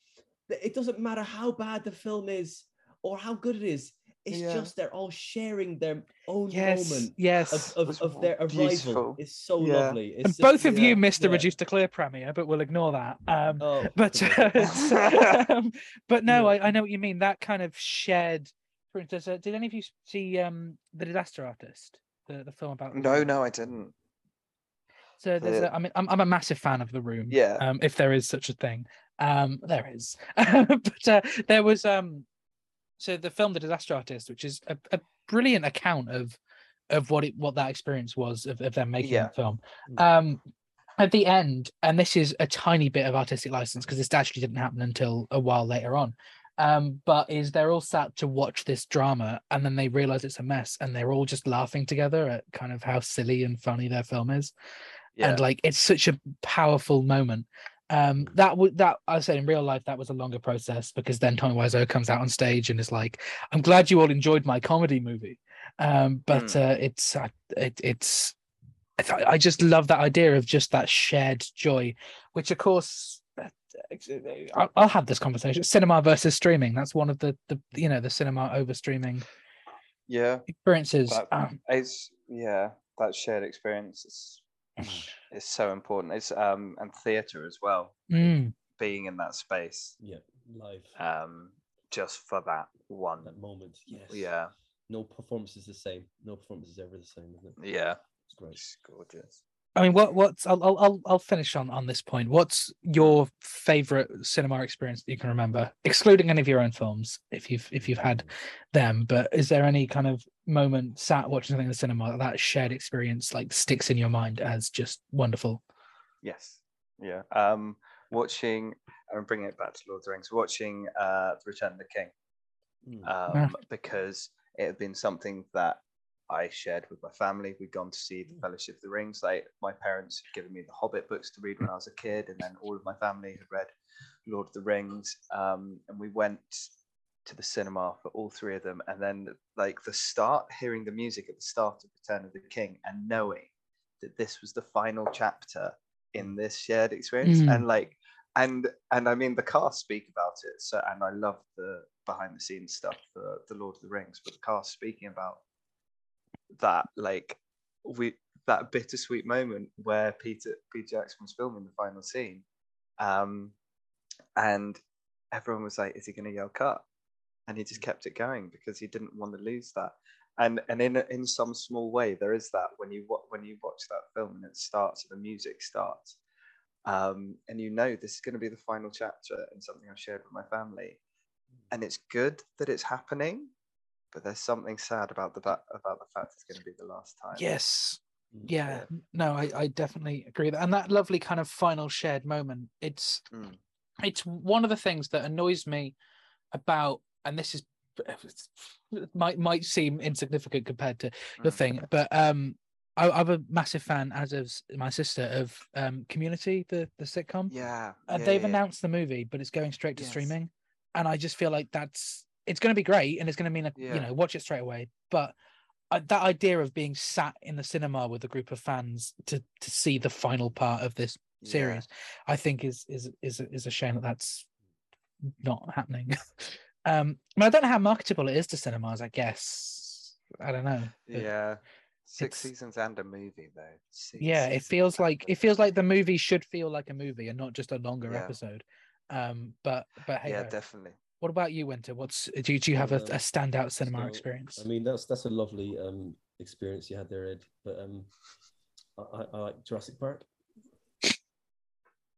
it doesn't matter how bad the film is or how good it is. It's Yeah. just they're all sharing their own Yes, moment yes. of, of, of their arrival. beautiful. It's so Yeah. lovely. It's and just- both of you yeah, missed the reduced to clear premiere, but we'll ignore that. Um, Oh, but okay. um, but no, Yeah. I, I know what you mean. That kind of shared. For instance, uh, did any of you see um, the Disaster Artist, the, the film about? No, no, I didn't. So there's, The- a, I mean, I'm, I'm a massive fan of the room. Yeah. Um, if there is such a thing, um, there is. but uh, there was um, so the film The Disaster Artist, which is a, a brilliant account of of what it what that experience was of, of them making Yeah. the film. Mm. Um, at the end, and this is a tiny bit of artistic license because this actually didn't happen until a while later on. Um, but is they're all sat to watch this drama and then they realize it's a mess and they're all just laughing together at kind of how silly and funny their film is. Yeah. and like it's such a powerful moment. Um that would that i said in real life that was a longer process because then tommy wiseau comes out on stage and is like i'm glad you all enjoyed my comedy movie. Um but uh it's uh, it, it's I, just love that idea of just that shared joy which of course I'll, I'll have this conversation cinema versus streaming that's one of the the you know the cinema over streaming yeah. experiences That- um, It's yeah, that shared experience is is so important. It's um and theatre as well. mm, Being in that space. yeah, live Um just for that one. that moment. Yes. Yeah. No performance is the same. No performance is ever the same, isn't it? Yeah. It's great. It's gorgeous. I mean, what what's I'll I'll I'll- I'll finish on on this point. What's your favorite cinema experience that you can remember, excluding any of your own films, if you've if you've had them? But is there any kind of moment sat watching something in the cinema that shared experience like sticks in your mind as just wonderful? Yes. Yeah. Um, watching, I'm bringing it back to Lord of the Rings, watching uh, Return of the King, Mm. um, because it had been something that I shared with my family. We'd gone to see The Fellowship of the Rings. Like my parents had given me the Hobbit books to read when I was a kid, and then all of my family had read Lord of the Rings. Um, and we went to the cinema for all three of them. And then, like the start, hearing the music at the start of Return of the King, and knowing that this was the final chapter in this shared experience, Mm. and like, and and I mean, the cast speak about it. So, and I love the behind the scenes stuff for the Lord of the Rings, but the cast speaking about that, like, we that bittersweet moment where Peter Peter Jackson was filming the final scene, um, and everyone was like, "Is he going to yell cut?" And he just kept it going because he didn't want to lose that. And and in in some small way, there is that when you when you watch that film and it starts and the music starts, um, and you know this is going to be the final chapter and something I've shared with my family, and it's good that it's happening, but there's something sad about the about the fact it's going to be the last time. Yes. Mm. Yeah. No, I, I definitely agree. that. And that lovely kind of final shared moment. It's Mm. it's one of the things that annoys me about, and this is might might seem insignificant compared to the Mm. thing, but um, I, I'm a massive fan, as is my sister, of um, Community, the the sitcom. Yeah. and yeah, they've yeah. announced the movie, but it's going straight to Yes. streaming, and I just feel like that's it's going to be great, and it's going to mean a, you know watch it straight away. But uh, that idea of being sat in the cinema with a group of fans to to see the final part of this Yeah. series, I think is is is a- is a shame that that's not happening. um, I, mean, I don't know how marketable it is to cinemas. I guess I don't know. Yeah. Six seasons and a movie though. Six yeah it feels like it feels like the movie. should feel like a movie and not just a longer Yeah. episode um but but hey Yeah, definitely. What about you winter what's do you, do you have a, Um, a standout cinema So, experience I mean, that's that's a lovely um experience you had there, Ed. But um, I, I, I like Jurassic Park.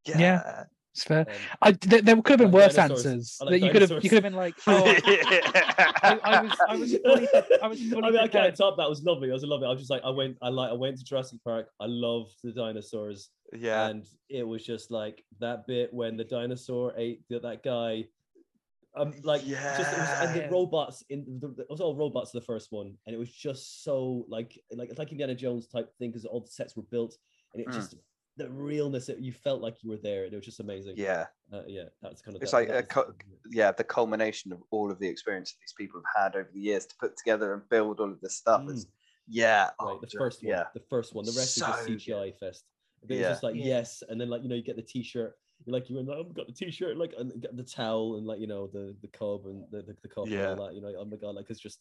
Yeah. it's fair Um, I, th- there could have been like worse dinosaurs. answers like that you could have you could have been like oh I, I was I was fully I was fully I mean, I can't top that. Was lovely. I was lovely. I was just like, I went, I like, I went to Jurassic Park. I loved the dinosaurs, yeah. and it was just like that bit when the dinosaur ate the, that guy. Um, like yeah. just it was, and the robots in the, it was all robots the first one, and it was just so like like it's like Indiana Jones type thing because all the sets were built, and it Mm. just the realness that you felt like you were there, and it was just amazing. Yeah. uh, yeah, that's kind of It's that- like that a was- co- yeah, the culmination of all of the experience that these people have had over the years to put together and build all of this stuff. Is, yeah. right oh, the ju- first one Yeah. the first one the rest is just So cgi fest but it's Yeah. just like Yeah. yes and then like you know you get the t-shirt you're like you oh, I've got the t-shirt like and got the towel and like you know the the cub and the the, the cup and Yeah. all that you know oh my god like it's just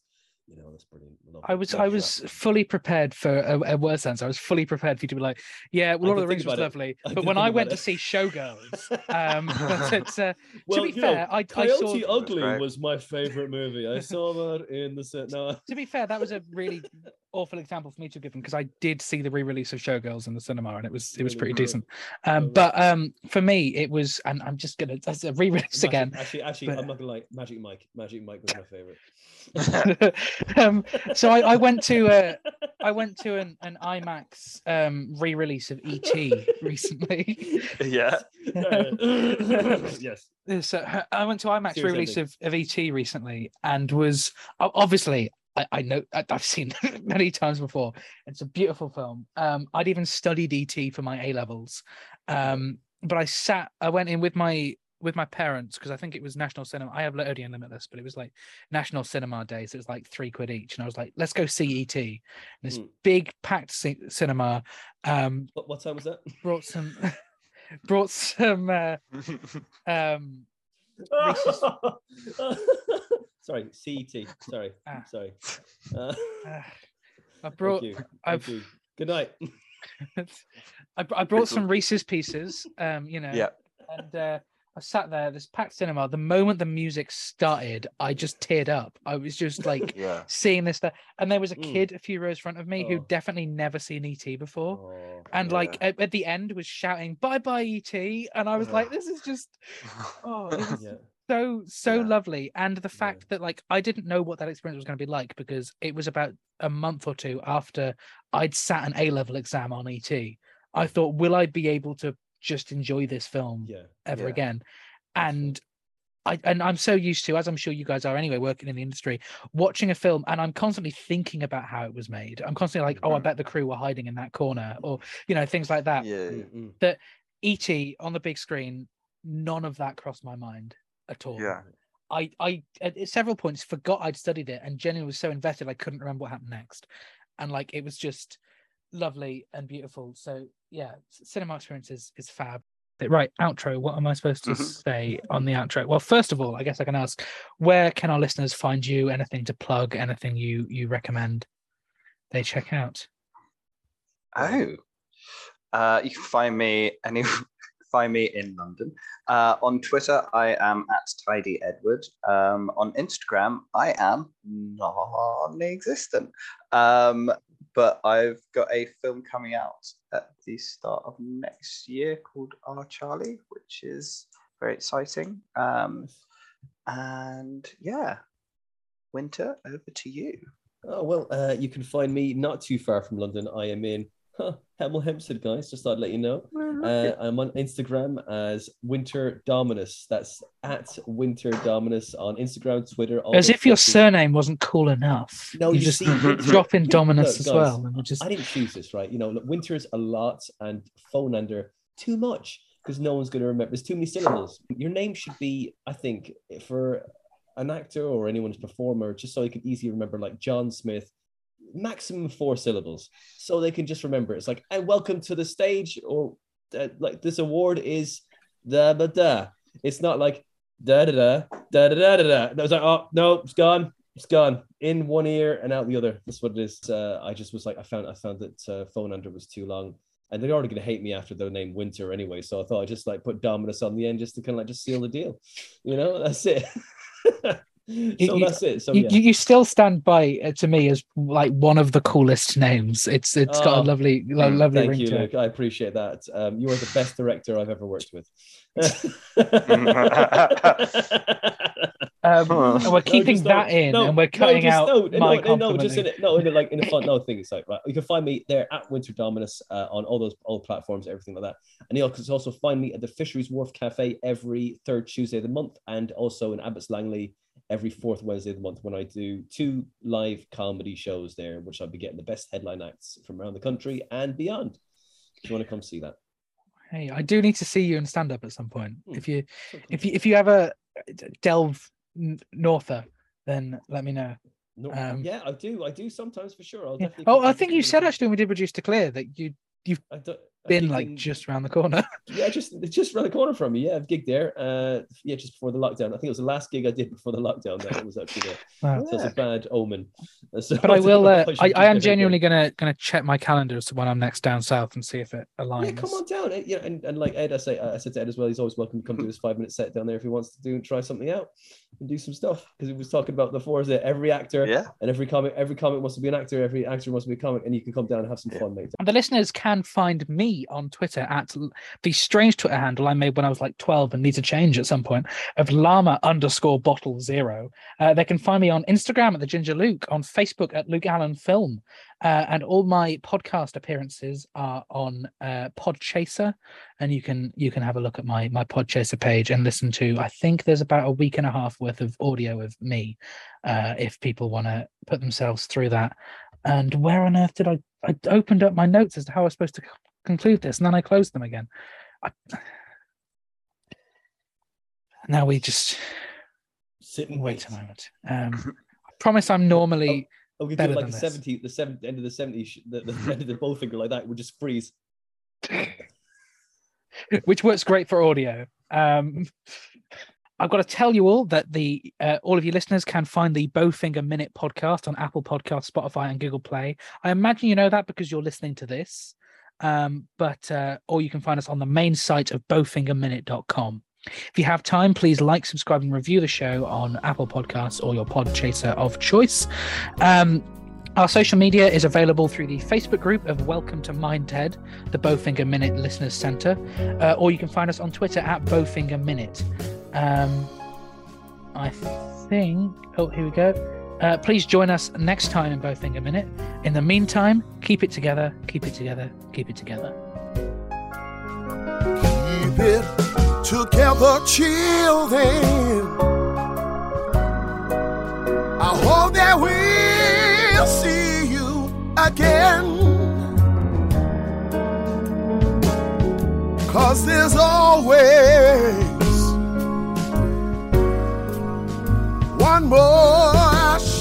you know that's brilliant love I was I was Jurassic. fully prepared for a, a worse answer. I was fully prepared for you to be like, yeah, Lord of the Rings was it. lovely, I but did when I about went to see Showgirls, um, but it's, uh, well, to be you know, fair, I, I Coyote saw. Ugly was my favorite movie. I saw that in the set. No, To be fair, that was a really awful example for me to give them because I did see the re-release of Showgirls in the cinema and it was it was pretty good. decent. Um, but um, for me, it was, and I'm just gonna that's a re-release Magic- again. Actually, actually, but- I'm not gonna lie. Magic Mike, Magic Mike was my favorite. um, so I, I went to uh, I went to an, an IMAX um, re-release of ET recently. Yeah. yes. So I went to IMAX Serious re-release of, of ET recently, and was obviously I, I know I've seen many times before. It's a beautiful film. Um, I'd even studied ET for my A levels, um, but I sat. I went in with my with my parents because I think it was National Cinema. I have Odeon Limitless, but it was like National Cinema days. It was like three quid each, and I was like, "Let's go see ET." And this Hmm. big packed ci- cinema um, What, what time was that? brought some brought some uh, um, Reese's- sorry, CET. Sorry, Ah. sorry. Uh, uh, I thank brought you. I've- Thank you. Good night. I, I brought some Reese's pieces, um, you know, yeah. and uh, I sat there, this packed cinema. The moment the music started, I just teared up. I was just like Yeah. seeing this stuff. And there was a Mm. kid a few rows in front of me who Oh. definitely never seen ET before. Oh, And Yeah. like at, at the end was shouting, bye bye ET. And I was like, this is just oh, it was yeah. So so Yeah. lovely and the Yeah. fact that like i didn't know what that experience was going to be like because it was about a month or two after i'd sat an a level exam on et i thought will i be able to just enjoy this film Yeah. ever Yeah. again and I, and I'm so used to, as I'm sure you guys are anyway, working in the industry, watching a film, and I'm constantly thinking about how it was made. I'm constantly like, oh, I Mhm. bet the crew were hiding in that corner, or you know, things like that. Yeah. Mm, mm. Et on the big screen, none of that crossed my mind at all. Yeah. I, I at several points forgot I'd studied it and genuinely was so invested I couldn't remember what happened next. And like it was just lovely and beautiful. So yeah, cinema experience is, is fab. Right, outro. What am I supposed to Mhm. say on the outro? Well, first of all, I guess I can ask, where can our listeners find you? Anything to plug? Anything you you recommend they check out? Oh, uh, you can find me any find me in London. Uh, on Twitter, I am at Tidy Edward. Um, on Instagram, I am non-existent. Um, but I've got a film coming out at the start of next year called Our Charlie, which is very exciting. Um, and yeah, Winter, over to you. Oh well, uh, you can find me not too far from London. I am in huh, Hemel Hempstead, guys. Just thought I'd let you know. Uh, I'm on Instagram as Winter Dominus. That's at Winter Dominus on Instagram, Twitter. all As if your places. surname wasn't cool enough. No, you you just see, drop in Dominus Look, as guys, well, and just I didn't choose this, right? You know, look, winter's a lot and phone under too much because no one's going to remember. There's too many syllables. Your name should be, I think, for an actor or anyone's performer, just so you can easily remember, like John Smith, maximum four syllables, so they can just remember. It's like, and welcome to the stage, or uh, like this award is da da da. It's not like da da da da da da da da. That was like, oh no, it's gone it's gone in one ear and out the other. That's what it is. Uh, I just was like, I found, I found that uh, phone under was too long, and they're already gonna hate me after their name Winter anyway. So I thought I'd just like put Dominus on the end just to kind of like just seal the deal. You know, that's it. so you- that's it. So you, yeah. you, you still stand by uh, to me as like one of the coolest names. It's it's got Oh, a lovely lo- mm, lovely Thank ring you, to it. I appreciate that. Um, you are the best director I've ever worked with. Um, and we're keeping just that in, no, and we're no, cutting just out no, no, my no, no, just in complimenting. it, no, in it, like in a fun, no thing. It's like right, you can find me there at Winter Dominus uh, on all those all platforms, everything like that. And you can also find me at the Fisheries Wharf Cafe every third Tuesday of the month, and also in Abbots Langley every fourth Wednesday of the month when I do two live comedy shows there, which I'll be getting the best headline acts from around the country and beyond. If you want to come see that, Hey, I do need to see you in stand up at some point. Hmm. If you if you if you ever delve n- norther, then let me know. no, um, yeah, I do, I do sometimes for sure. I'll Yeah. definitely Oh, I think you said actually when we did reduce to clear that you I don't, I been think like in- just around the corner. Yeah, just just around the corner from me. Yeah, I've gigged there. Uh, yeah, just before the lockdown. I think it was the last gig I did before the lockdown. That was actually there. Wow. So it's a bad omen. Uh, So But I will. Uh, I, I am everything. genuinely gonna gonna check my calendar as to when I'm next down south and see if it aligns. Yeah, come on down. Eh, Yeah, and, and like Ed, I say, I said to Ed as well. He's always welcome to come do his five minute set down there if he wants to do and try something out and do some stuff. Because he was talking about before is that every actor Yeah. and every comic, every comic wants to be an actor. Every actor wants to be a comic, and you can come down and have some Yeah. fun, mate. And the listeners can find me on Twitter at the strange Twitter handle I made when I was like 12 and need to change at some point of llama underscore bottle zero. Uh, they can find me on Instagram at the Ginger Luke, on Facebook at Luke Allen Film. Uh, and all my podcast appearances are on uh, Podchaser, and you can you can have a look at my my Podchaser page and listen to. I think there's about a week and a half worth of audio of me, uh, if people want to put themselves through that. And where on earth did I? I opened up my notes as to how I was supposed to conclude this, and then I closed them again. I... Now we just Sit and wait a moment. Um, I promise I'm normally. Oh, we could better do like the. 70, the seventh end of the 70s, the, the end of the Bowfinger like that. Would just freeze. which works great for audio. Um, I've got to tell you all that the uh, all of you listeners can find the Bowfinger Minute podcast on Apple Podcasts, Spotify, and Google Play. I imagine you know that because you're listening to this. Um, but uh, or you can find us on the main site of bowfingerminute.com. If you have time, please like, subscribe, and review the show on Apple Podcasts or your pod chaser of choice. Um, our social media is available through the Facebook group of Welcome to Mindhead, the Bowfinger Minute Listeners Centre, uh, or you can find us on Twitter at Bowfinger Minute. Um, I think. Oh, here we go. Uh, please join us next time in Bowfinger Minute. In the meantime, keep it together, keep it together, keep it together. Keep it together, children. I hope that we'll see you again. Cause there's always one more